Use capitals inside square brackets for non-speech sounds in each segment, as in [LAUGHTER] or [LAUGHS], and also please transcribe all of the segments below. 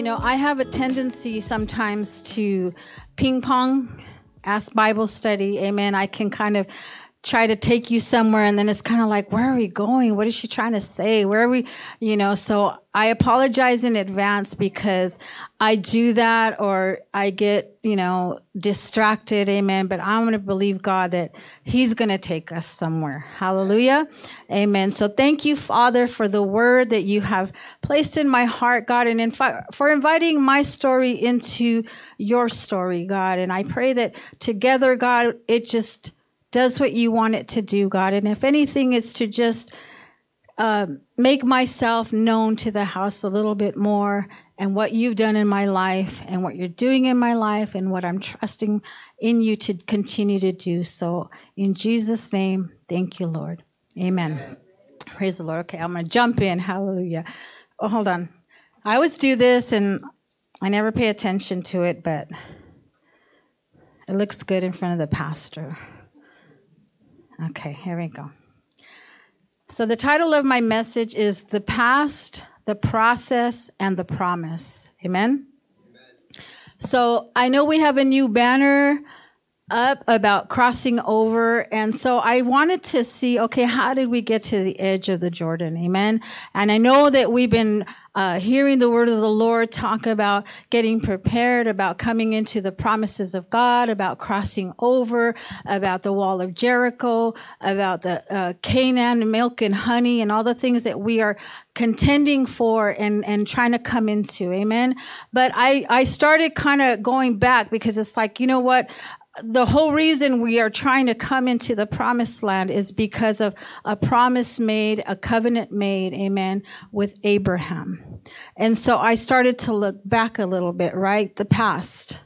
You know, I have a tendency sometimes to ping pong, ask Bible study. Amen. I can kind of try to take you somewhere and then it's kind of like where are we going? What is she trying to say? Where are we you know? So i apologize in advance because i do that or i get you know distracted amen but i'm going to believe god that he's going to take us somewhere. Hallelujah. Amen. So thank you father for the word that you have placed in my heart god and infi- for inviting my story into your story god. And i pray that together god it just does what you want it to do, God. And if anything, is to just uh, make myself known to the house a little bit more and what you've done in my life and what you're doing in my life and what I'm trusting in you to continue to do. So, in Jesus' name, thank you, Lord. Amen. Amen. Praise the Lord. Okay, I'm going to jump in. Hallelujah. Oh, hold on. I always do this and I never pay attention to it, but it looks good in front of the pastor. Okay, here we go. So, the title of my message is The Past, the Process, and the Promise. Amen? Amen? So, I know we have a new banner up about crossing over. And so I wanted to see, okay, how did we get to the edge of the Jordan? Amen. And I know that we've been uh, hearing the word of the Lord talk about getting prepared, about coming into the promises of God, about crossing over, about the wall of Jericho, about the uh, Canaan, milk and honey, and all the things that we are contending for and, and trying to come into. Amen. But I, I started kind of going back because it's like, you know what? The whole reason we are trying to come into the promised land is because of a promise made, a covenant made, amen, with Abraham. And so I started to look back a little bit, right? The past.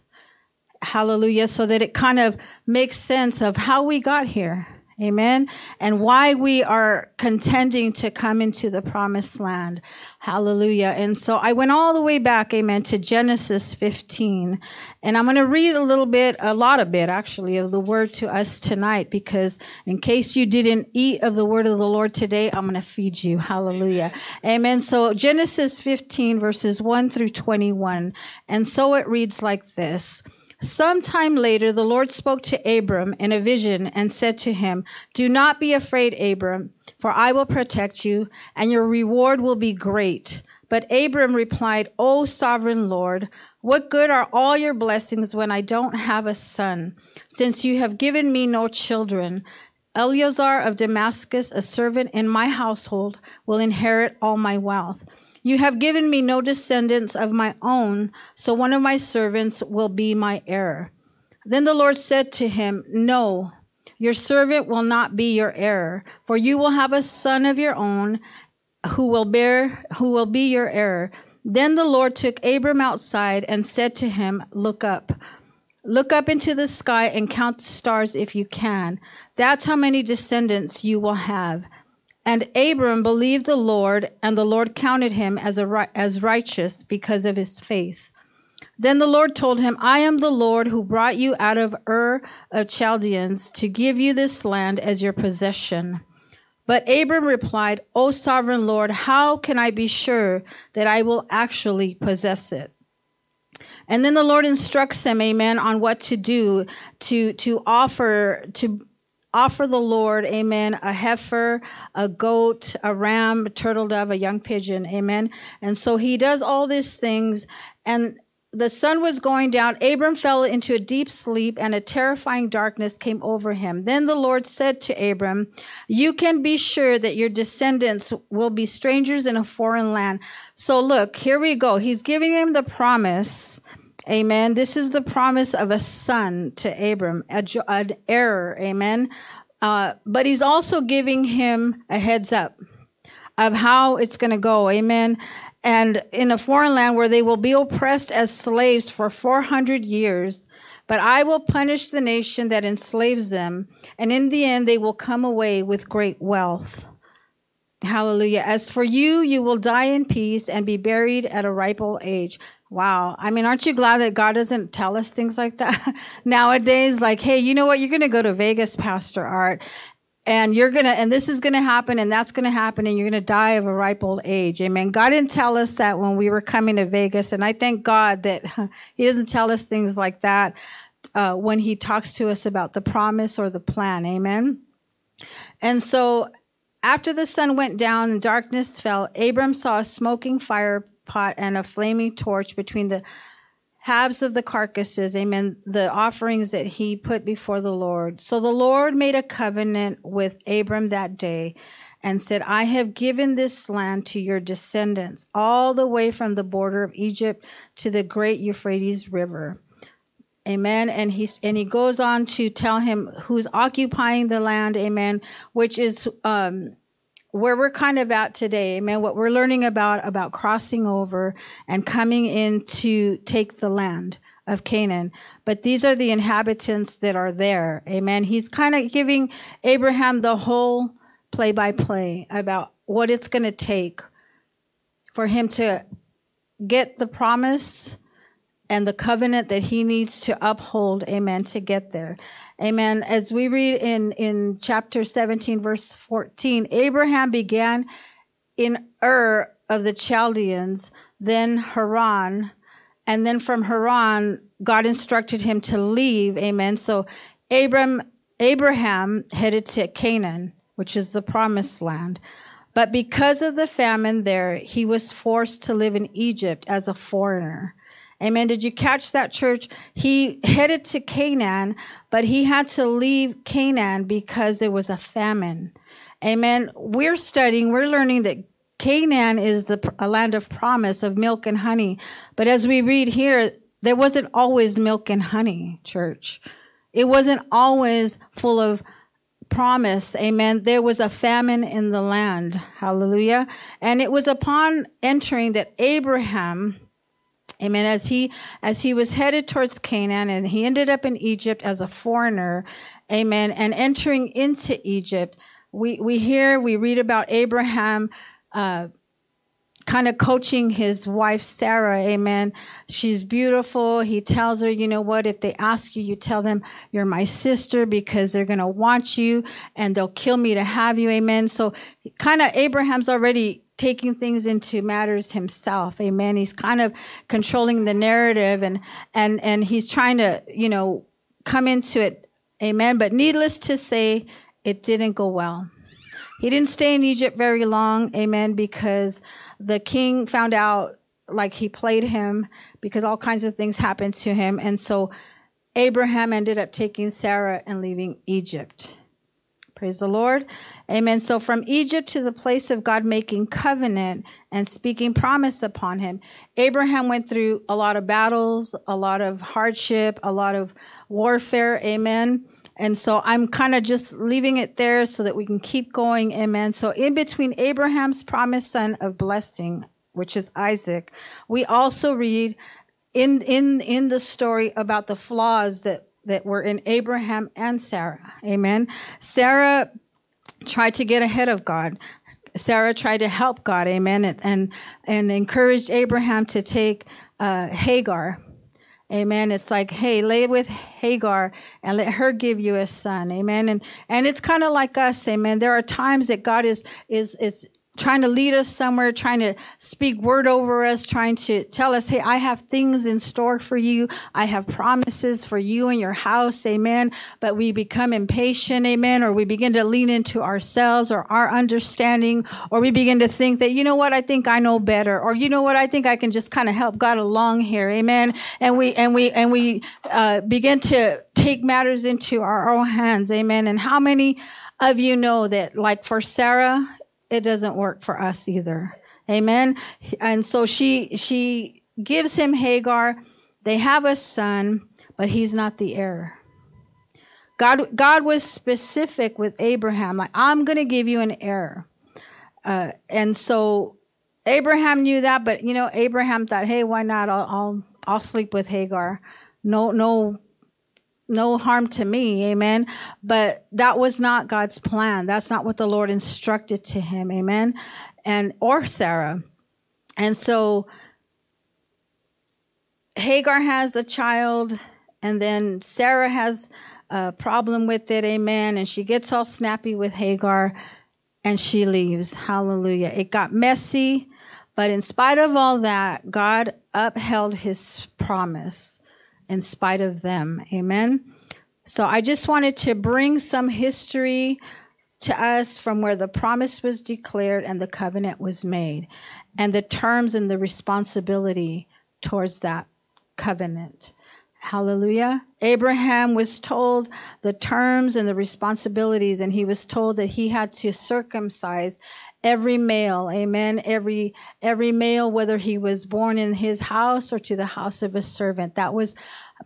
Hallelujah. So that it kind of makes sense of how we got here. Amen. And why we are contending to come into the promised land. Hallelujah. And so I went all the way back, amen, to Genesis 15. And I'm going to read a little bit, a lot of bit actually, of the word to us tonight, because in case you didn't eat of the word of the Lord today, I'm going to feed you. Hallelujah. Amen. So Genesis 15 verses 1 through 21. And so it reads like this. Sometime later, the Lord spoke to Abram in a vision and said to him, Do not be afraid, Abram, for I will protect you, and your reward will be great. But Abram replied, O sovereign Lord, what good are all your blessings when I don't have a son, since you have given me no children? Eliezer of Damascus, a servant in my household, will inherit all my wealth. You have given me no descendants of my own, so one of my servants will be my heir. Then the Lord said to him, No, your servant will not be your heir, for you will have a son of your own who will bear, who will be your heir. Then the Lord took Abram outside and said to him, Look up. Look up into the sky and count the stars if you can. That's how many descendants you will have. And Abram believed the Lord, and the Lord counted him as, a, as righteous because of his faith. Then the Lord told him, I am the Lord who brought you out of Ur of Chaldeans to give you this land as your possession. But Abram replied, O sovereign Lord, how can I be sure that I will actually possess it? And then the Lord instructs him, amen, on what to do to, to offer, to offer the Lord, amen, a heifer, a goat, a ram, a turtle dove, a young pigeon, amen. And so he does all these things and the sun was going down. Abram fell into a deep sleep and a terrifying darkness came over him. Then the Lord said to Abram, you can be sure that your descendants will be strangers in a foreign land. So look, here we go. He's giving him the promise Amen. This is the promise of a son to Abram, a, an heir. Amen. Uh, but he's also giving him a heads up of how it's going to go. Amen. and in a foreign land where they will be oppressed as slaves for 400 years. But I will punish the nation that enslaves them, and in the end they will come away with great wealth. Hallelujah. As for you, you will die in peace and be buried at a ripe old age. Wow. I mean, aren't you glad that God doesn't tell us things like that [LAUGHS] nowadays? Like, hey, you know what? You're going to go to Vegas, Pastor Art, and you're going to, and this is going to happen, and that's going to happen, and you're going to die of a ripe old age. Amen. God didn't tell us that when we were coming to Vegas, and I thank God that [LAUGHS] He doesn't tell us things like that uh, when He talks to us about the promise or the plan. Amen. And so, after the sun went down and darkness fell, Abram saw a smoking fire pot and a flaming torch between the halves of the carcasses, amen, the offerings that he put before the Lord. So the Lord made a covenant with Abram that day and said, I have given this land to your descendants, all the way from the border of Egypt to the great Euphrates River. Amen. And he and he goes on to tell him who's occupying the land. Amen. Which is um, where we're kind of at today, amen, what we're learning about, about crossing over and coming in to take the land of Canaan. But these are the inhabitants that are there, amen. He's kind of giving Abraham the whole play by play about what it's going to take for him to get the promise and the covenant that he needs to uphold, amen, to get there. Amen. As we read in, in chapter 17, verse 14, Abraham began in Ur of the Chaldeans, then Haran, and then from Haran, God instructed him to leave. Amen. So Abram, Abraham headed to Canaan, which is the promised land. But because of the famine there, he was forced to live in Egypt as a foreigner. Amen. Did you catch that church? He headed to Canaan, but he had to leave Canaan because there was a famine. Amen. We're studying, we're learning that Canaan is the a land of promise of milk and honey. But as we read here, there wasn't always milk and honey, church. It wasn't always full of promise. Amen. There was a famine in the land. Hallelujah. And it was upon entering that Abraham Amen. As he, as he was headed towards Canaan and he ended up in Egypt as a foreigner. Amen. And entering into Egypt, we, we hear, we read about Abraham, uh, kind of coaching his wife Sarah, amen. She's beautiful. He tells her, you know what, if they ask you, you tell them you're my sister because they're going to want you and they'll kill me to have you, amen. So kind of Abraham's already taking things into matters himself. Amen. He's kind of controlling the narrative and and and he's trying to you know come into it. Amen. But needless to say it didn't go well. He didn't stay in egypt very long. Amen. Because the king found out like he played him because all kinds of things happened to him. And so abraham ended up taking sarah and leaving egypt Praise the Lord. Amen. So from Egypt to the place of God making covenant and speaking promise upon him, Abraham went through a lot of battles, a lot of hardship, a lot of warfare. Amen. And so I'm kind of just leaving it there so that we can keep going. Amen. So in between Abraham's promised son of blessing, which is Isaac, we also read in, in, in the story about the flaws that that were in Abraham and Sarah. Amen. Sarah tried to get ahead of God. Sarah tried to help God. Amen. And, and, encouraged Abraham to take uh, Hagar. Amen. It's like, hey, lay with Hagar and let her give you a son. Amen. And and it's kind of like us. Amen. There are times that God is is is trying to lead us somewhere, trying to speak word over us, trying to tell us, hey, I have things in store for you. I have promises for you and your house. Amen. But we become impatient. Amen. Or we begin to lean into ourselves or our understanding, or we begin to think that, you know what? I think I know better. Or you know what? I think I can just kind of help God along here. Amen. And we, and we, and we, uh, begin to take matters into our own hands. Amen. And how many of you know that like for Sarah, it doesn't work for us either. Amen. And so she she gives him Hagar. They have a son, but he's not the heir. God God was specific with Abraham, like I'm going to give you an heir. Uh, and so Abraham knew that, but you know, Abraham thought, hey, why not? I'll, I'll, I'll sleep with Hagar. No, no, no harm to me. Amen. But that was not God's plan. That's not what the Lord instructed to him. Amen. And, or Sarah. And so Hagar has a child and then Sarah has a problem with it. Amen. And she gets all snappy with Hagar and she leaves. Hallelujah. It got messy. But in spite of all that, God upheld his promise in spite of them. Amen. So I just wanted to bring some history to us from where the promise was declared and the covenant was made, and the terms and the responsibility towards that covenant. Hallelujah. Abraham was told the terms and the responsibilities, and he was told that he had to circumcise every male amen every every male whether he was born in his house or to the house of a servant that was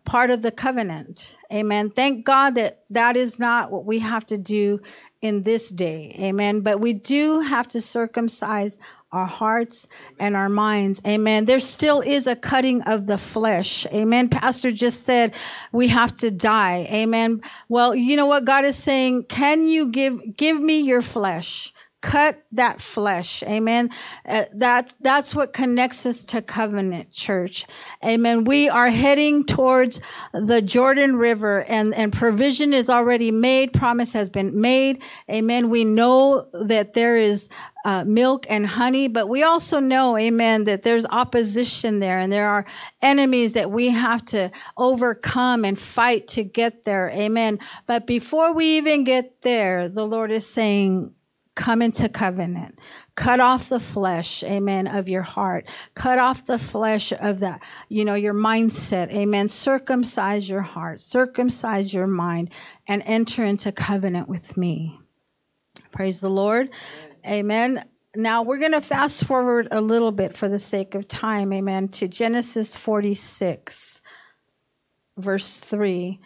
part of the covenant amen thank god that that is not what we have to do in this day amen but we do have to circumcise our hearts and our minds. Amen. There still is a cutting of the flesh. Amen. Pastor just said we have to die. Amen. Well, you know what God is saying? Can you give, give me your flesh? Cut that flesh. Amen. Uh, that's that's what connects us to covenant church. Amen. We are heading towards the jordan river and and provision is already made. Promise has been made. Amen. We know that there is uh, milk and honey but we also know amen that there's opposition there and there are enemies that we have to overcome and fight to get there. Amen. But before we even get there the lord is saying come into covenant. Cut off the flesh, amen, of your heart. Cut off the flesh of that, you know, your mindset, amen. Circumcise your heart, circumcise your mind, and enter into covenant with me. Praise the Lord. Amen. Now we're going to fast forward a little bit for the sake of time, amen, to Genesis 46, verse 3.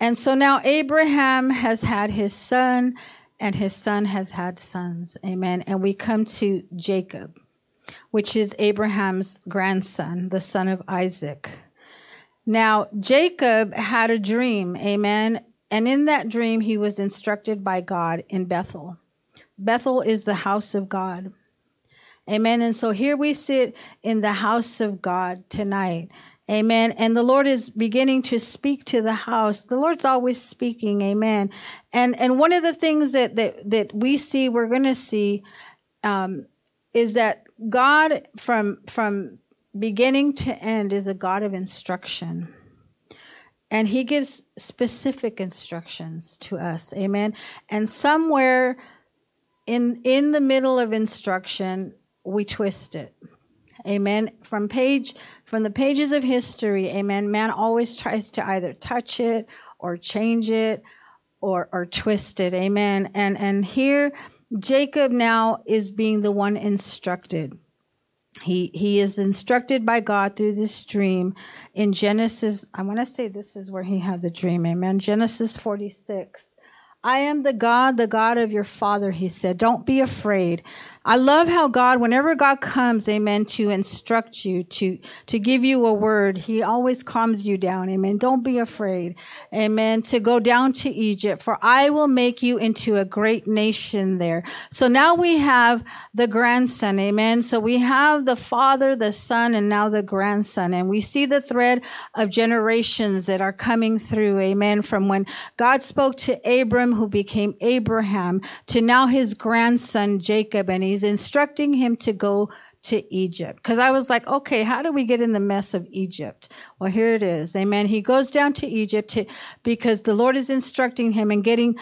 And so now Abraham has had his son and his son has had sons. Amen. And we come to Jacob, which is Abraham's grandson, the son of Isaac. Now, Jacob had a dream. Amen. And in that dream, he was instructed by God in Bethel. Bethel is the house of God. Amen. And so here we sit in the house of God tonight. Amen. And the Lord is beginning to speak to the house. The Lord's always speaking. Amen. And, and one of the things that, that, that we see, we're going to see, um, is that God from, from beginning to end is a God of instruction. And he gives specific instructions to us. Amen. And somewhere in, in the middle of instruction, we twist it. Amen. From page, from the pages of history, amen. Man always tries to either touch it or change it or, or twist it. Amen. And, and here, Jacob now is being the one instructed. He, he is instructed by God through this dream in Genesis. I want to say this is where he had the dream. Amen. Genesis 46. I am the God, the God of your father, he said. Don't be afraid. I love how God, whenever God comes, amen, to instruct you, to, to give you a word, he always calms you down. Amen. Don't be afraid. Amen. To go down to Egypt, for I will make you into a great nation there. So now we have the grandson. Amen. So we have the father, the son, and now the grandson. And we see the thread of generations that are coming through. Amen. From when God spoke to Abram, who became Abraham, to now his grandson, Jacob, and he's instructing him to go to Egypt. Because I was like, okay, how do we get in the mess of Egypt? Well, here it is. Amen. He goes down to Egypt to, because the Lord is instructing him and getting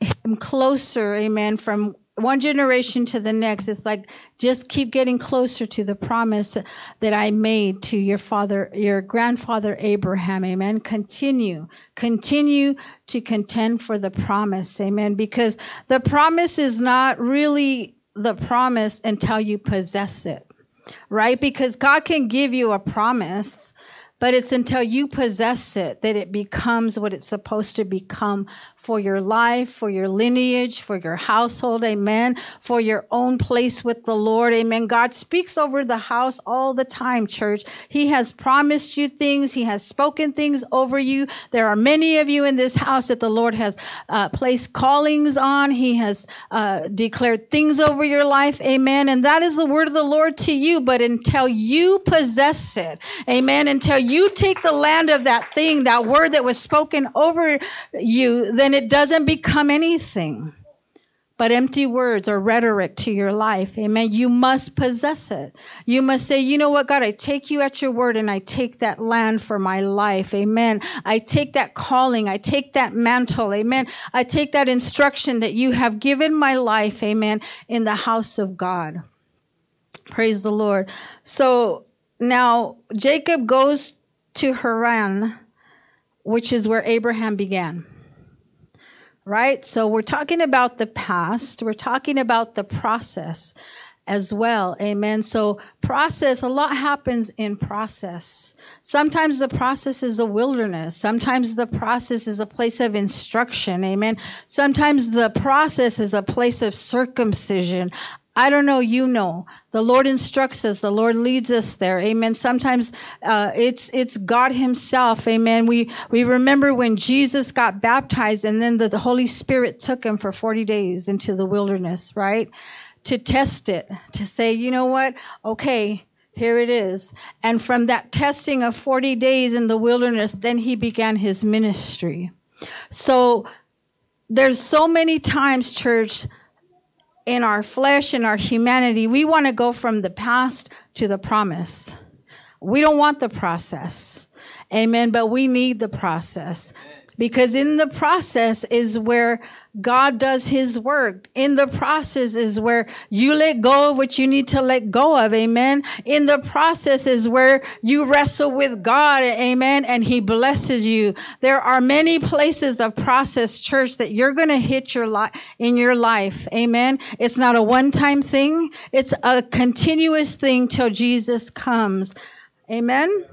him closer, amen, from one generation to the next. It's like just keep getting closer to the promise that I made to your father, your grandfather Abraham. Amen. Continue, continue to contend for the promise. Amen. Because the promise is not really the promise until you possess it, right? Because God can give you a promise, but it's until you possess it that it becomes what it's supposed to become for your life, for your lineage, for your household. Amen. For your own place with the Lord. Amen. God speaks over the house all the time, church. He has promised you things. He has spoken things over you. There are many of you in this house that the Lord has uh, placed callings on. He has uh, declared things over your life. Amen. And that is the word of the Lord to you. But until you possess it, amen, until you take the land of that thing, that word that was spoken over you, then it doesn't become anything but empty words or rhetoric to your life. Amen. You must possess it. You must say, you know what, God, I take you at your word and I take that land for my life. Amen. I take that calling. I take that mantle. Amen. I take that instruction that you have given my life. Amen. In the house of God. Praise the Lord. So now Jacob goes to Haran, which is where Abraham began right? So we're talking about the past. We're talking about the process as well. Amen. So process, a lot happens in process. Sometimes the process is a wilderness. Sometimes the process is a place of instruction. Amen. Sometimes the process is a place of circumcision. I don't know, you know. The Lord instructs us. The Lord leads us there. Amen. Sometimes uh, it's it's God Himself. Amen. We we remember when Jesus got baptized, and then the, the Holy Spirit took him for forty days into the wilderness, right, to test it, to say, you know what, okay. Here it is. And from that testing of 40 days in the wilderness, then he began his ministry. So there's so many times, church, in our flesh and our humanity, we want to go from the past to the promise. We don't want the process. Amen. But we need the process because in the process is where God does his work. In the process is where you let go of what you need to let go of. Amen. In the process is where you wrestle with God. Amen. And he blesses you. There are many places of process church that you're going to hit your life in your life. Amen. It's not a one time thing. It's a continuous thing till Jesus comes. Amen.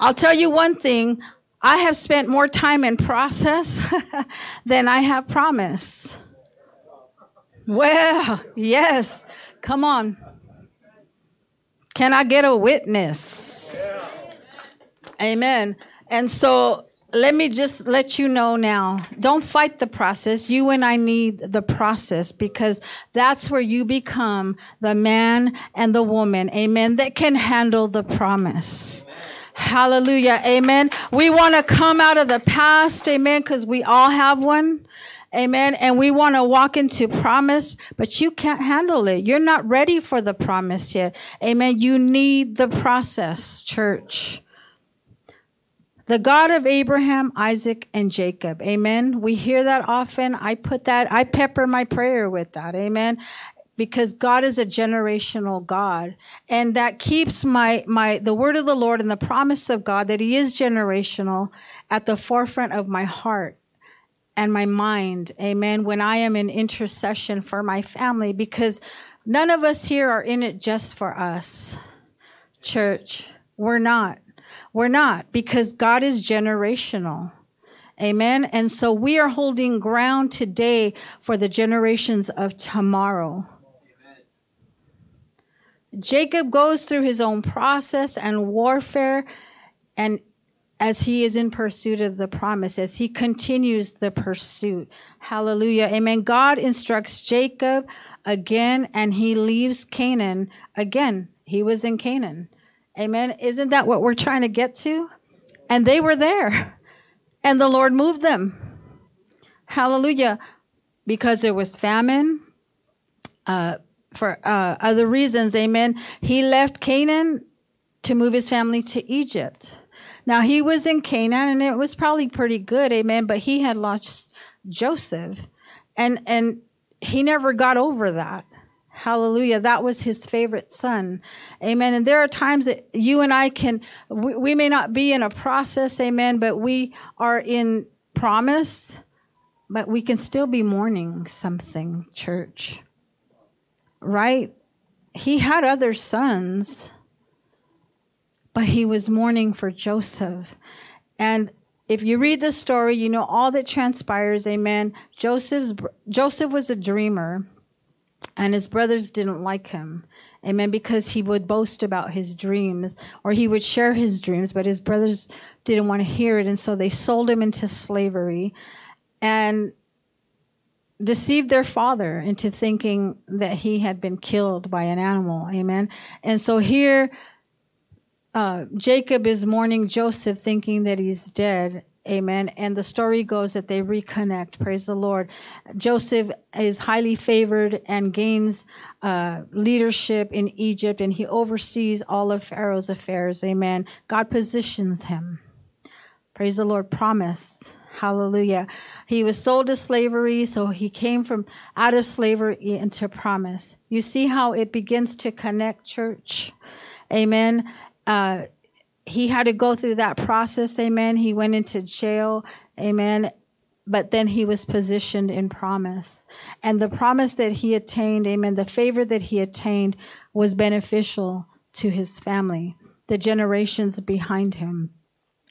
I'll tell you one thing. I have spent more time in process [LAUGHS] than I have promise. Well, yes. Come on. Can I get a witness? Amen. And so let me just let you know now. Don't fight the process. You and I need the process because that's where you become the man and the woman, amen, that can handle the promise. Hallelujah. Amen. We want to come out of the past. Amen. Because we all have one. Amen. And we want to walk into promise, but you can't handle it. You're not ready for the promise yet. Amen. You need the process, church. The God of Abraham, Isaac, and Jacob. Amen. We hear that often. I put that, I pepper my prayer with that. Amen because God is a generational God. And that keeps my, my, the word of the Lord and the promise of God that he is generational at the forefront of my heart and my mind. Amen. When I am in intercession for my family, because none of us here are in it just for us. Church, we're not. We're not because God is generational. Amen. And so we are holding ground today for the generations of tomorrow. Jacob goes through his own process and warfare and as he is in pursuit of the promise, as he continues the pursuit. Hallelujah. Amen. God instructs Jacob again and he leaves Canaan again. He was in Canaan. Amen. Isn't that what we're trying to get to? And they were there and the Lord moved them. Hallelujah. Because there was famine, uh, for uh, other reasons, amen. He left Canaan to move his family to Egypt. Now he was in Canaan and it was probably pretty good, amen, but he had lost Joseph and, and he never got over that. Hallelujah. That was his favorite son. Amen. And there are times that you and I can, we, we may not be in a process, amen, but we are in promise, but we can still be mourning something, church right? He had other sons, but he was mourning for Joseph. And if you read the story, you know all that transpires. Amen. Joseph's Joseph was a dreamer, and his brothers didn't like him. Amen. Because he would boast about his dreams or he would share his dreams, but his brothers didn't want to hear it. And so they sold him into slavery and deceived their father into thinking that he had been killed by an animal. Amen. And so here, uh, Jacob is mourning Joseph, thinking that he's dead. Amen. And the story goes that they reconnect. Praise the Lord. Joseph is highly favored and gains uh, leadership in Egypt, and he oversees all of Pharaoh's affairs. Amen. God positions him. Praise the Lord. Promise. Hallelujah. He was sold to slavery, so he came from out of slavery into promise. You see how it begins to connect church. Amen. Uh, he had to go through that process. Amen. He went into jail. Amen. But then he was positioned in promise. And the promise that he attained, amen, the favor that he attained was beneficial to his family, the generations behind him.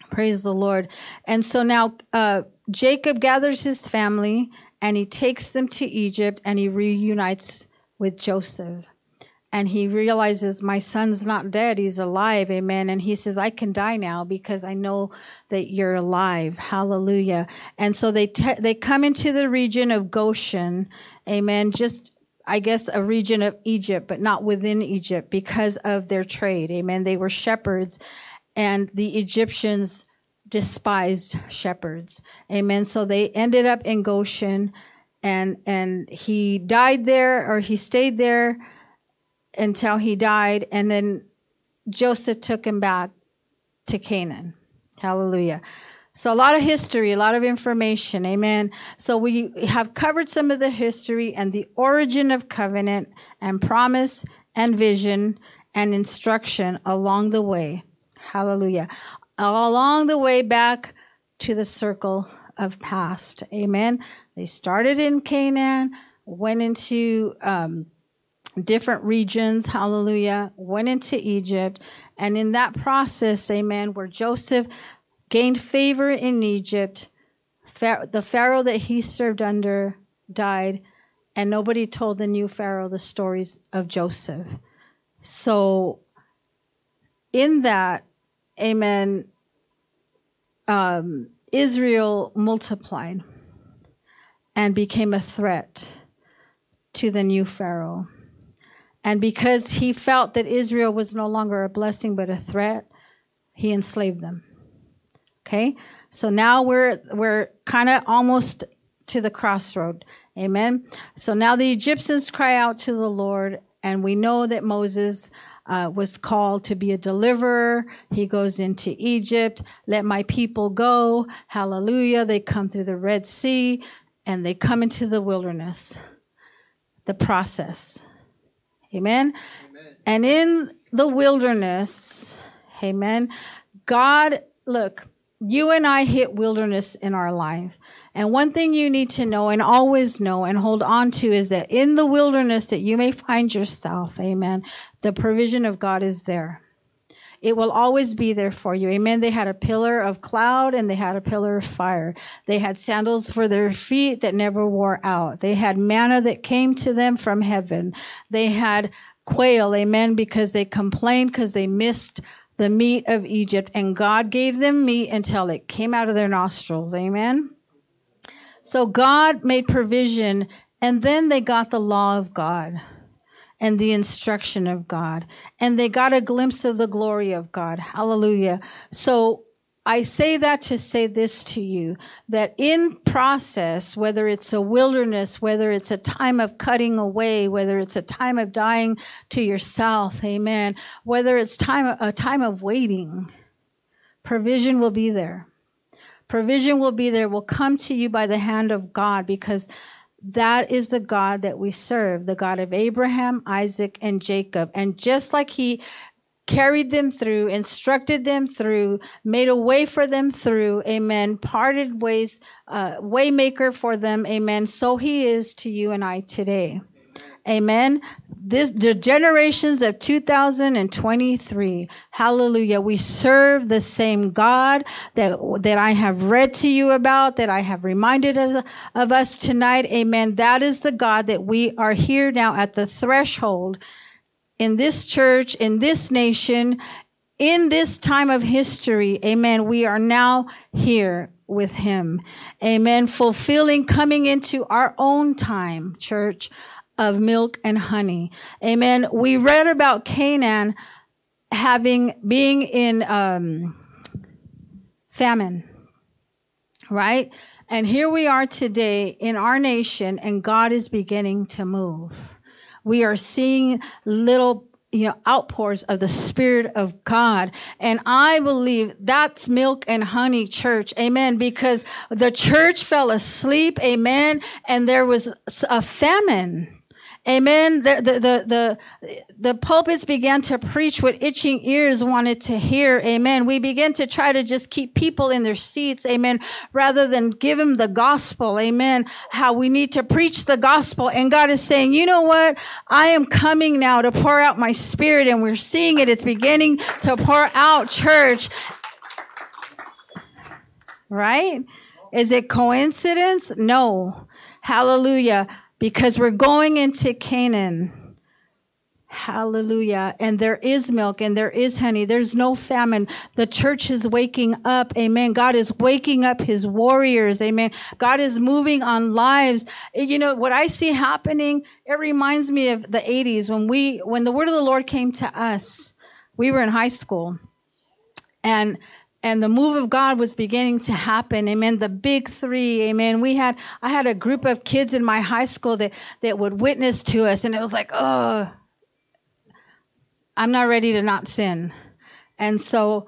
Praise the Lord. And so now uh, Jacob gathers his family and he takes them to Egypt and he reunites with Joseph and he realizes my son's not dead he's alive amen and he says i can die now because i know that you're alive hallelujah and so they te- they come into the region of goshen amen just I guess a region of Egypt, but not within Egypt because of their trade. Amen. They were shepherds and the Egyptians despised shepherds. Amen. So they ended up in Goshen and, and he died there or he stayed there until he died. And then Joseph took him back to Canaan. Hallelujah. So a lot of history, a lot of information. Amen. So we have covered some of the history and the origin of covenant and promise and vision and instruction along the way. Hallelujah. Along the way back to the circle of past. Amen. They started in Canaan, went into um, different regions, hallelujah, went into Egypt. And in that process, amen, where Joseph gained favor in Egypt, the Pharaoh that he served under died, and nobody told the new Pharaoh the stories of Joseph. So, in that, amen, um, Israel multiplied and became a threat to the new Pharaoh. And because he felt that Israel was no longer a blessing but a threat, he enslaved them. Okay? So now we're we're kind of almost to the crossroad. Amen. So now the Egyptians cry out to the Lord, and we know that Moses uh, was called to be a deliverer. He goes into Egypt. Let my people go. Hallelujah. They come through the Red Sea and they come into the wilderness. The process. Amen. amen. And in the wilderness, amen, God, look, you and I hit wilderness in our life. And one thing you need to know and always know and hold on to is that in the wilderness that you may find yourself, amen, the provision of God is there. It will always be there for you. Amen. They had a pillar of cloud and they had a pillar of fire. They had sandals for their feet that never wore out. They had manna that came to them from heaven. They had quail. Amen. Because they complained because they missed the meat of Egypt and God gave them meat until it came out of their nostrils. Amen. So God made provision and then they got the law of God and the instruction of God. And they got a glimpse of the glory of God. Hallelujah. So I say that to say this to you that in process, whether it's a wilderness, whether it's a time of cutting away, whether it's a time of dying to yourself, amen, whether it's time, a time of waiting, provision will be there. Provision will be there, will come to you by the hand of God because that is the God that we serve, the God of Abraham, Isaac, and Jacob. And just like he carried them through, instructed them through, made a way for them through, amen, parted ways, uh, waymaker for them, amen. So he is to you and I today. Amen. this the generations of 2023 hallelujah we serve the same god that that i have read to you about that i have reminded us of us tonight amen that is the god that we are here now at the threshold in this church in this nation in this time of history amen we are now here with him amen fulfilling coming into our own time church of milk and honey. Amen. We read about Canaan having, being in, um, famine, right? And here we are today in our nation and God is beginning to move. We are seeing little you know, outpours of the Spirit of God. And I believe that's milk and honey church. Amen. Because the church fell asleep. Amen. And there was a famine. Amen. The, the, the, the, the pulpits began to preach what itching ears wanted to hear. Amen. We began to try to just keep people in their seats. Amen. Rather than give them the gospel. Amen. How we need to preach the gospel. And God is saying, you know what? I am coming now to pour out my spirit and we're seeing it. It's beginning to pour out church. Right? Is it coincidence? No. Hallelujah because we're going into Canaan. Hallelujah. And there is milk and there is honey. There's no famine. The church is waking up. Amen. God is waking up his warriors. Amen. God is moving on lives. You know, what I see happening, it reminds me of the 80s when we, when the word of the Lord came to us. We were in high school and and the move of God was beginning to happen. Amen. The big three. Amen. We had, I had a group of kids in my high school that, that would witness to us. And it was like, oh, I'm not ready to not sin. And so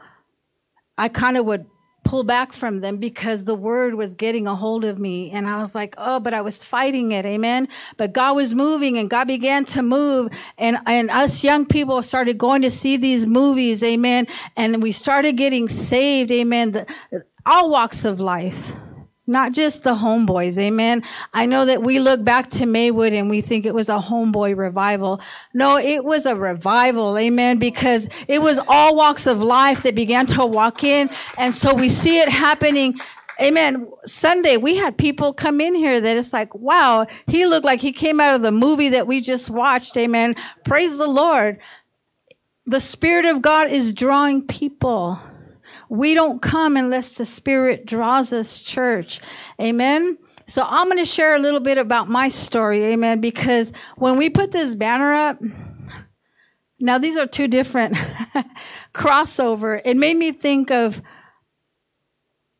I kind of would pull back from them because the word was getting a hold of me. And I was like, oh, but I was fighting it. Amen. But God was moving and God began to move. And, and us young people started going to see these movies. Amen. And we started getting saved. Amen. The, all walks of life not just the homeboys. Amen. I know that we look back to Maywood and we think it was a homeboy revival. No, it was a revival. Amen. Because it was all walks of life that began to walk in. And so we see it happening Amen. Sunday, we had people come in here that it's like, wow, he looked like he came out of the movie that we just watched. Amen. Praise the Lord. The Spirit of God is drawing people. We don't come unless the Spirit draws us, church. Amen. So I'm going to share a little bit about my story. Amen. Because when we put this banner up, now these are two different [LAUGHS] crossover. It made me think of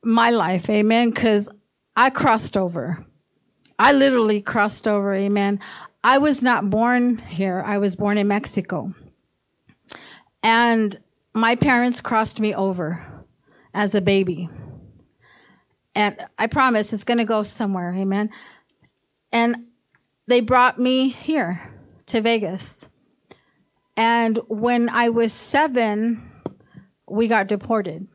my life. Amen. Because I crossed over. I literally crossed over. Amen. I was not born here. I was born in Mexico. And my parents crossed me over as a baby. And I promise it's going to go somewhere. Amen. And they brought me here to Vegas. And when I was seven, we got deported.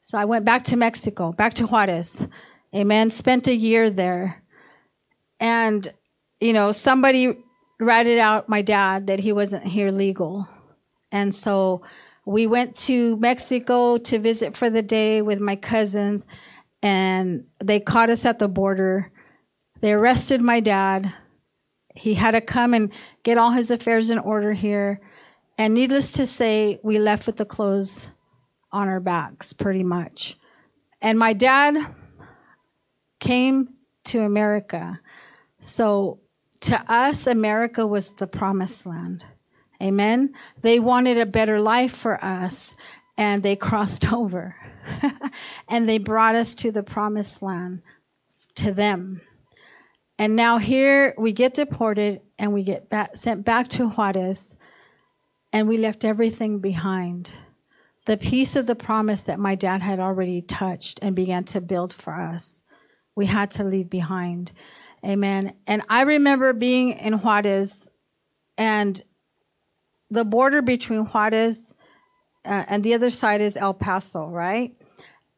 So I went back to Mexico, back to Juarez. Amen. Spent a year there. And, you know, somebody ratted out my dad that he wasn't here legal. And so we went to Mexico to visit for the day with my cousins, and they caught us at the border. They arrested my dad. He had to come and get all his affairs in order here. And needless to say, we left with the clothes on our backs, pretty much. And my dad came to America. So to us, America was the promised land. Amen. They wanted a better life for us and they crossed [LAUGHS] over [LAUGHS] and they brought us to the promised land to them. And now here we get deported and we get back, sent back to Juarez and we left everything behind. The piece of the promise that my dad had already touched and began to build for us, we had to leave behind. Amen. And I remember being in Juarez and the border between Juarez uh, and the other side is El Paso, right?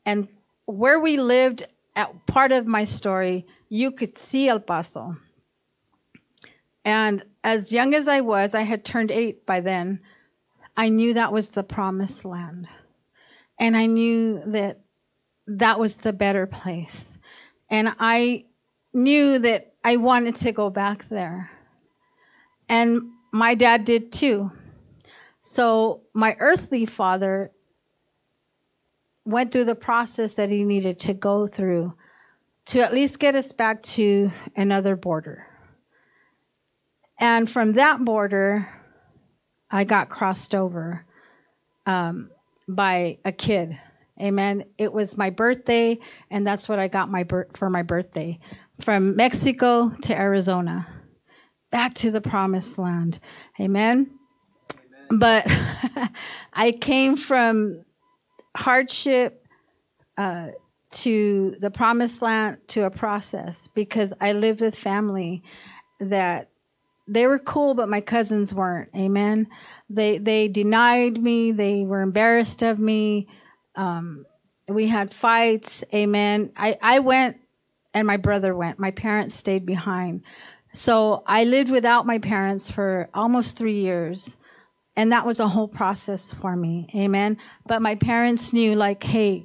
And where we lived, at part of my story, you could see El Paso. And as young as I was, I had turned eight by then. I knew that was the promised land. And I knew that that was the better place. And I knew that I wanted to go back there. And my dad did too. So my earthly father went through the process that he needed to go through to at least get us back to another border. And from that border, I got crossed over um, by a kid. Amen. It was my birthday, and that's what I got my bir- for my birthday. From Mexico to Arizona, back to the promised land. Amen. But [LAUGHS] I came from hardship uh, to the promised land to a process because I lived with family that they were cool, but my cousins weren't. Amen. They they denied me. They were embarrassed of me. Um, we had fights. Amen. I I went, and my brother went. My parents stayed behind. So I lived without my parents for almost three years. And that was a whole process for me. Amen. But my parents knew like, hey,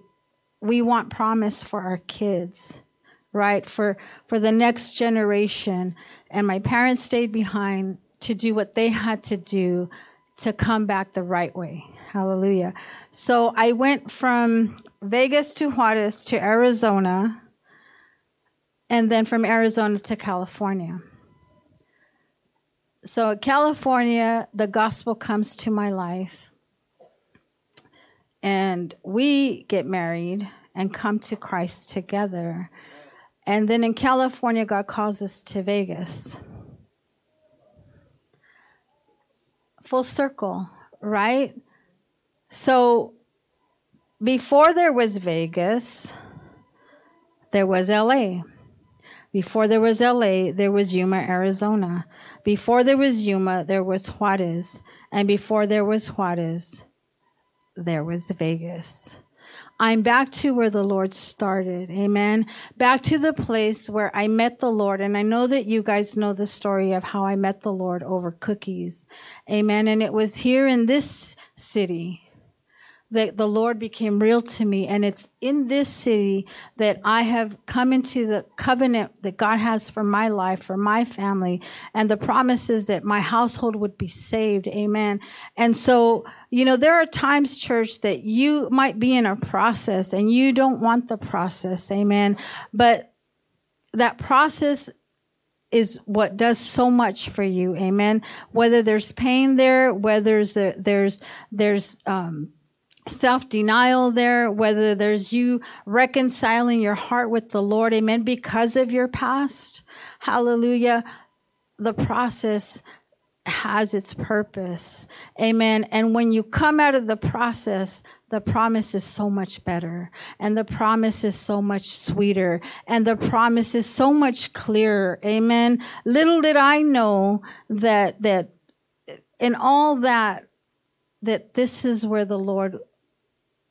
we want promise for our kids right? For for the next generation. And my parents stayed behind to do what they had to do to come back the right way. Hallelujah. So i went from vegas to juarez to arizona and then from arizona to california so california the gospel comes to my life and we get married and come to Christ together. And then in California, God calls us to Vegas. Full circle, right? So before there was Vegas, there was LA. Before there was LA, there was Yuma, Arizona. Before there was Yuma, there was Juarez. And before there was Juarez, there was Vegas. I'm back to where the Lord started. Amen. Back to the place where I met the Lord. And I know that you guys know the story of how I met the Lord over cookies. Amen. And it was here in this city that the Lord became real to me. And it's in this city that I have come into the covenant that God has for my life, for my family, and the promises that my household would be saved. Amen. And so, you know, there are times, church, that you might be in a process and you don't want the process. Amen. But that process is what does so much for you amen whether there's pain there whether there's there's there's um self denial there, whether there's you reconciling your heart with the Lord, amen, because of your past. Hallelujah. The process has its purpose. Amen. And when you come out of the process, the promise is so much better and the promise is so much sweeter and the promise is so much clearer. Amen. Little did I know that, that in all that, that this is where the Lord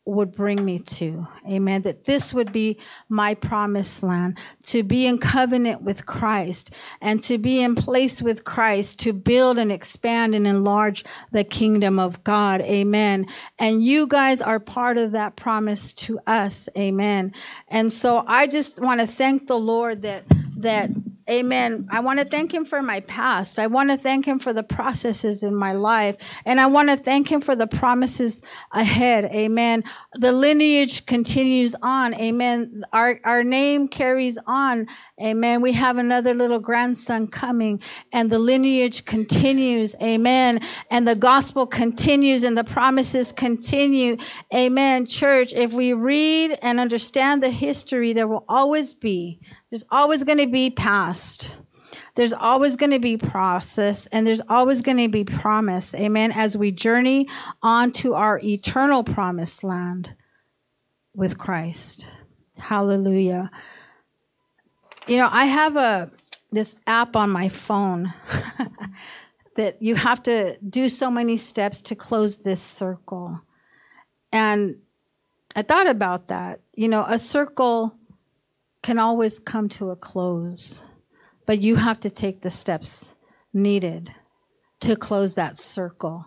would bring me to. Amen. That this would be my promised land, to be in covenant with Christ and to be in place with Christ to build and expand and enlarge the kingdom of God. Amen. And you guys are part of that promise to us. Amen. And so I just want to thank the Lord that, that Amen. I want to thank him for my past. I want to thank him for the processes in my life. And I want to thank him for the promises ahead. Amen. The lineage continues on. Amen. Our, our name carries on. Amen. We have another little grandson coming and the lineage continues. Amen. And the gospel continues and the promises continue. Amen. Church, if we read and understand the history, there will always be there's always going to be past. There's always going to be process and there's always going to be promise. Amen. As we journey on to our eternal promised land with Christ. Hallelujah. You know, I have a this app on my phone [LAUGHS] that you have to do so many steps to close this circle. And I thought about that. You know, a circle can always come to a close, but you have to take the steps needed to close that circle.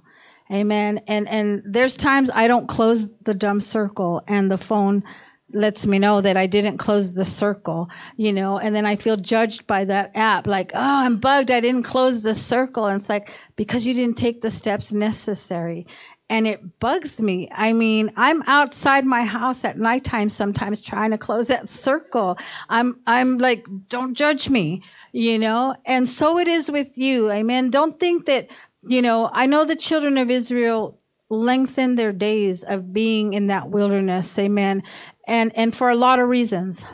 Amen. And and there's times I don't close the dumb circle and the phone lets me know that I didn't close the circle, you know, and then I feel judged by that app like, "Oh, I'm bugged. I didn't close the circle." And it's like because you didn't take the steps necessary and it bugs me. I mean, I'm outside my house at nighttime sometimes trying to close that circle. I'm, I'm like, don't judge me, you know? And so it is with you. Amen. Don't think that, you know, I know the children of Israel lengthened their days of being in that wilderness. Amen. And, and for a lot of reasons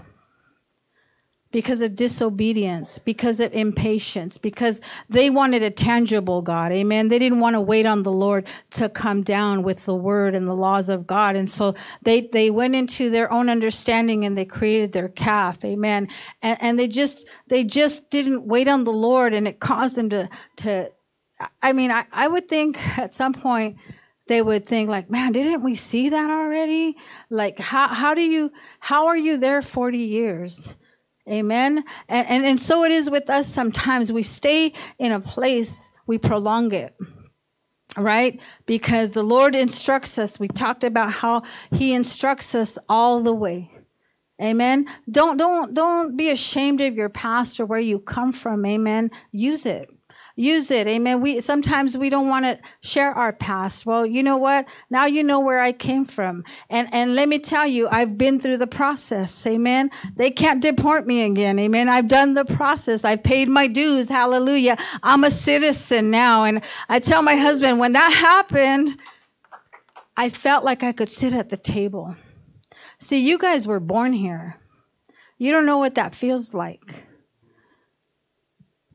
because of disobedience, because of impatience, because they wanted a tangible God. Amen. They didn't want to wait on the Lord to come down with the word and the laws of God. And so they, they went into their own understanding and they created their calf. Amen. And, and they just, they just didn't wait on the Lord and it caused them to, to, I mean, I, I would think at some point, they would think like, man, didn't we see that already? Like, how, how do you, how are you there 40 years? Amen. And, and, and so it is with us sometimes. We stay in a place, we prolong it. Right? Because the Lord instructs us. We talked about how He instructs us all the way. Amen. Don't, don't, don't be ashamed of your past or where you come from. Amen. Use it. Use it. Amen. We, sometimes we don't want to share our past. Well, you know what? Now you know where I came from. And, and let me tell you, I've been through the process. Amen. They can't deport me again. Amen. I've done the process. I've paid my dues. Hallelujah. I'm a citizen now. And I tell my husband, when that happened, I felt like I could sit at the table. See, you guys were born here. You don't know what that feels like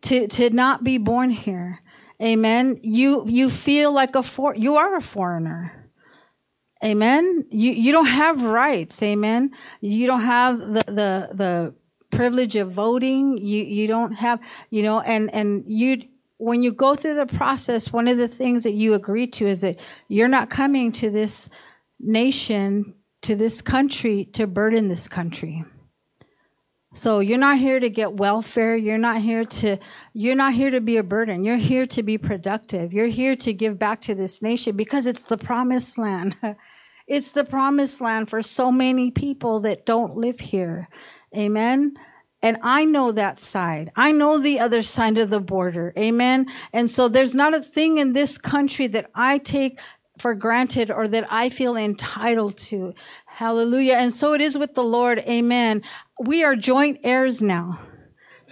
to, to not be born here. Amen. You, you feel like a for, you are a foreigner. Amen. You, you don't have rights. Amen. You don't have the, the, the privilege of voting. You, you don't have, you know, and, and you, when you go through the process, one of the things that you agree to is that you're not coming to this nation, to this country to burden this country. So you're not here to get welfare. You're not here to, you're not here to be a burden. You're here to be productive. You're here to give back to this nation because it's the promised land. [LAUGHS] it's the promised land for so many people that don't live here. Amen. And I know that side. I know the other side of the border. Amen. And so there's not a thing in this country that I take for granted or that I feel entitled to. Hallelujah. And so it is with the Lord. Amen. We are joint heirs now.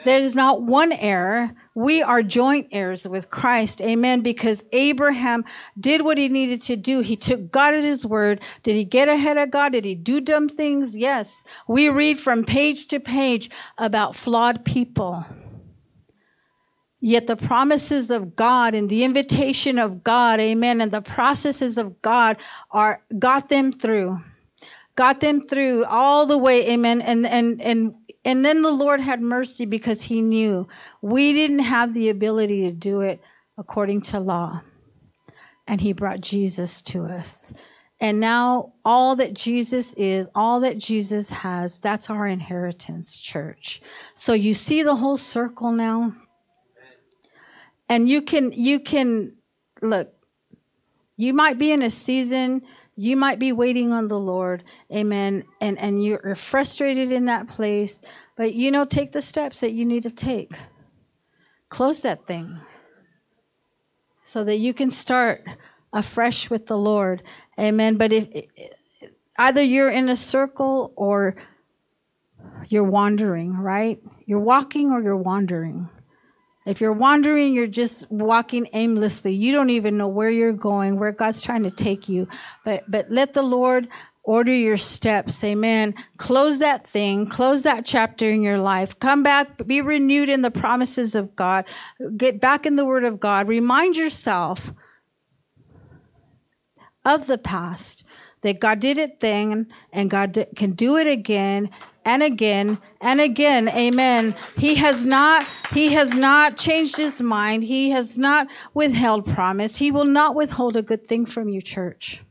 There is not one heir. We are joint heirs with Christ. Amen. Because Abraham did what he needed to do. He took God at his word. Did he get ahead of God? Did he do dumb things? Yes. We read from page to page about flawed people. Yet the promises of God and the invitation of God, amen, and the processes of God are got them through got them through all the way amen and and and and then the lord had mercy because he knew. We didn't have the ability to do it according to law and he brought jesus to us. And now all that jesus is all that jesus has that's our inheritance church. So you see the whole circle now? And you can you can look you might be in a season you might be waiting on the Lord, amen, and, and you're frustrated in that place, but you know, take the steps that you need to take. Close that thing so that you can start afresh with the Lord, amen. But if either you're in a circle or you're wandering, right? You're walking or you're wandering. If you're wandering, you're just walking aimlessly. You don't even know where you're going, where God's trying to take you. But, but let the Lord order your steps. Amen. Close that thing. Close that chapter in your life. Come back. Be renewed in the promises of God. Get back in the word of God. Remind yourself of the past that God did it then and God can do it again and again and again. Amen. He has not, he has not changed his mind. He has not withheld promise. He will not withhold a good thing from you, church.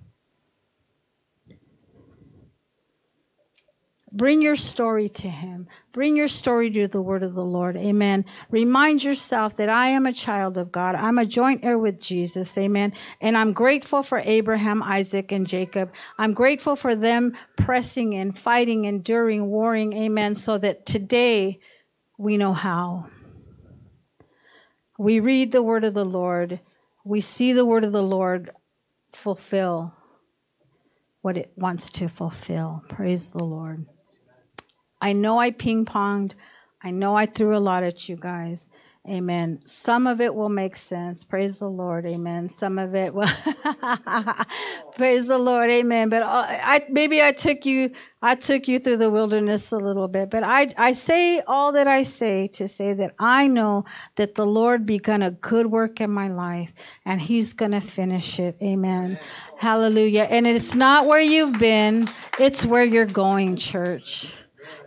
Bring your story to him. Bring your story to the word of the Lord. Amen. Remind yourself that I am a child of God. I'm a joint heir with Jesus. Amen. And I'm grateful for Abraham, Isaac, and Jacob. I'm grateful for them pressing and fighting, enduring, warring. Amen. So that today we know how. We read the word of the Lord. We see the word of the Lord fulfill what it wants to fulfill. Praise the Lord. I know I ping ponged. I know I threw a lot at you guys. Amen. Some of it will make sense. Praise the Lord. Amen. Some of it will. [LAUGHS] Praise the Lord. Amen. But uh, I, maybe I took you, I took you through the wilderness a little bit, but I, I say all that I say to say that I know that the Lord begun a good work in my life and he's going to finish it. Amen. Hallelujah. And it's not where you've been. It's where you're going, church.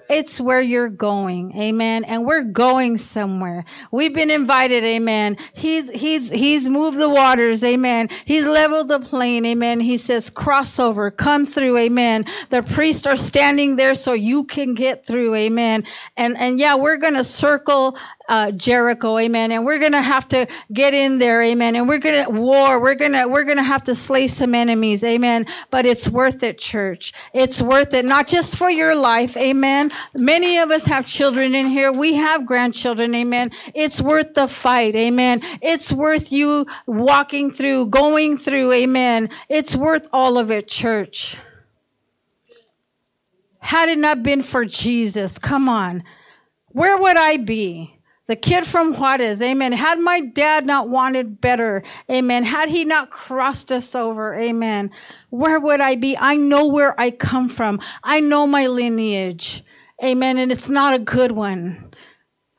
It's where you're going. Amen. And we're going somewhere. We've been invited. Amen. He's, he's, he's moved the waters. Amen. He's leveled the plain. Amen. He says, crossover, come through. Amen. The priests are standing there so you can get through. Amen. And, and yeah, we're going to circle uh, Jericho, amen. And we're gonna have to get in there, amen. And we're gonna war. We're gonna we're gonna have to slay some enemies, amen. But it's worth it, church. It's worth it, not just for your life, amen. Many of us have children in here. We have grandchildren, amen. It's worth the fight, amen. It's worth you walking through, going through, amen. It's worth all of it, church. Had it not been for Jesus, come on, where would I be? The kid from Juarez, amen. Had my dad not wanted better, amen. Had he not crossed us over, amen. Where would I be? I know where I come from. I know my lineage, amen. And it's not a good one.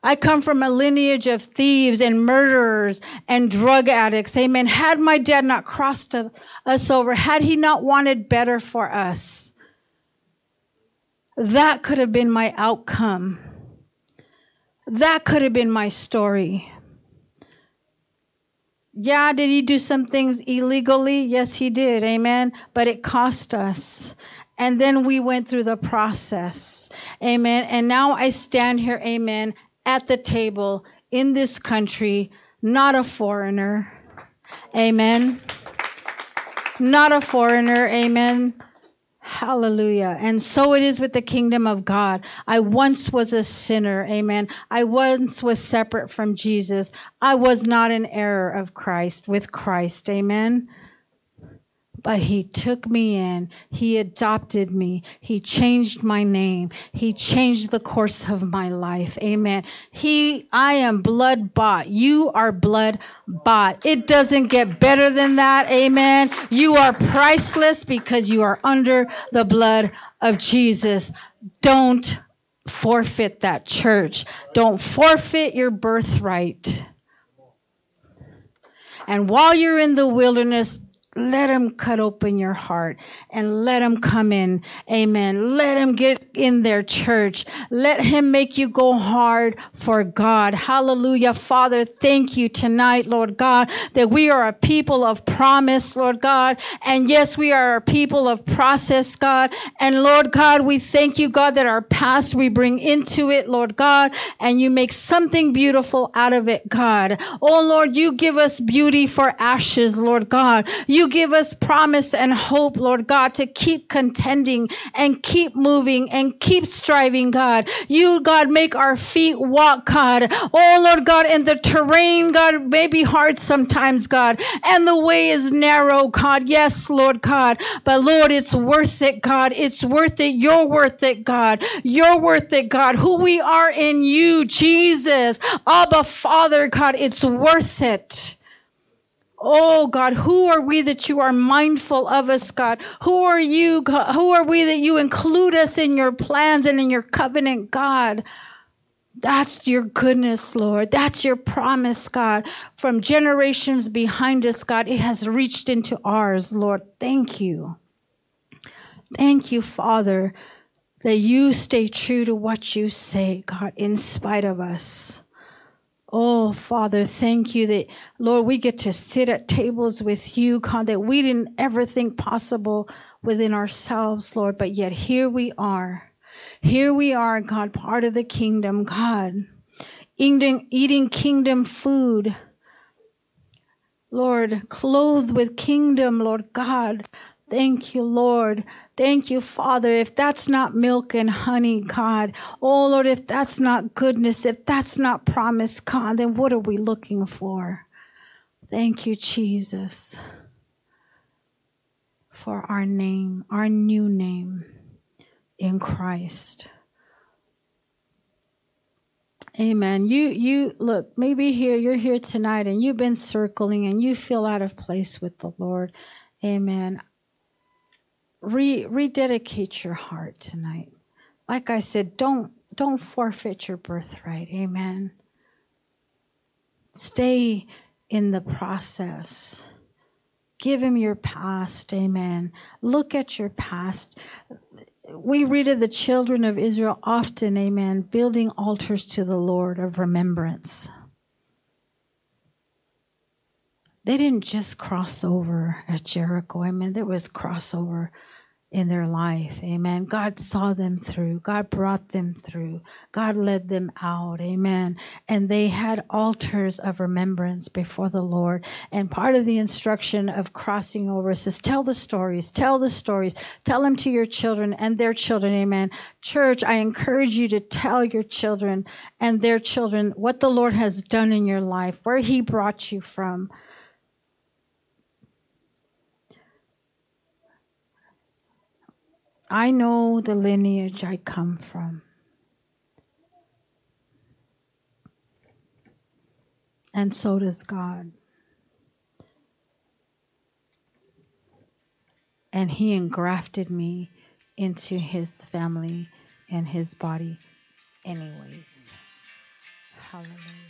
I come from a lineage of thieves and murderers and drug addicts. Amen. Had my dad not crossed us over, had he not wanted better for us, that could have been my outcome. That could have been my story. Yeah, did he do some things illegally? Yes, he did. Amen. But it cost us. And then we went through the process. Amen. And now I stand here, amen, at the table in this country, not a foreigner. Amen. Not a foreigner. Amen. Hallelujah. And so it is with the kingdom of God. I once was a sinner. Amen. I once was separate from Jesus. I was not an error of Christ with Christ. Amen but he took me in. He adopted me. He changed my name. He changed the course of my life. Amen. He, I am blood bought. You are blood bought. It doesn't get better than that. Amen. You are priceless because you are under the blood of Jesus. Don't forfeit that church. Don't forfeit your birthright. And while you're in the wilderness, let him cut open your heart and let him come in. Amen. Let him get in there church. Let him make you go hard for God. Hallelujah. Father, thank you tonight, Lord God, that we are a people of promise, Lord God. And yes, we are a people of process, God. And Lord God, we thank you, God, that our past we bring into it, Lord God, and you make something beautiful out of it, God. Oh Lord, you give us beauty for ashes, Lord God. You you give us promise and hope, Lord God, to keep contending and keep moving and keep striving, God. You, God, make our feet walk, God. Oh, Lord God, and the terrain, God, may be hard sometimes, God, and the way is narrow, God. Yes, Lord God. But Lord, it's worth it, God. It's worth it. You're worth it, God. You're worth it, God. Who we are in you, Jesus. Abba, Father, God, it's worth it. Oh God, who are we that you are mindful of us, God? Who are you? God? Who are we that you include us in your plans and in your covenant, God? That's your goodness, Lord. That's your promise, God. From generations behind us, God, it has reached into ours, Lord. Thank you. Thank you, Father, that you stay true to what you say, God, in spite of us. Oh, Father, thank you that, Lord, we get to sit at tables with you, God, that we didn't ever think possible within ourselves, Lord, but yet here we are. Here we are, God, part of the kingdom, God, eating, eating kingdom food. Lord, clothed with kingdom, Lord God. Thank you, Lord. Thank you, Father. If that's not milk and honey, God. Oh, Lord, if that's not goodness, if that's not promise, God, then what are we looking for? Thank you, Jesus, for our name, our new name in Christ. Amen. You you look, maybe here you're here tonight and you've been circling and you feel out of place with the Lord. Amen. Re rededicate your heart tonight. Like I said, don't don't forfeit your birthright. Amen. Stay in the process. Give him your past. Amen. Look at your past. We read of the children of Israel often, amen, building altars to the Lord of remembrance. They didn't just cross over at Jericho. Amen. There was crossover in their life. Amen. God saw them through. God brought them through. God led them out. Amen. And they had altars of remembrance before the Lord. And part of the instruction of crossing over says, tell the stories, tell the stories, tell them to your children and their children. Amen. Church, I encourage you to tell your children and their children what the Lord has done in your life, where he brought you from. I know the lineage I come from. And so does God. And He engrafted me into His family and His body, anyways. Hallelujah.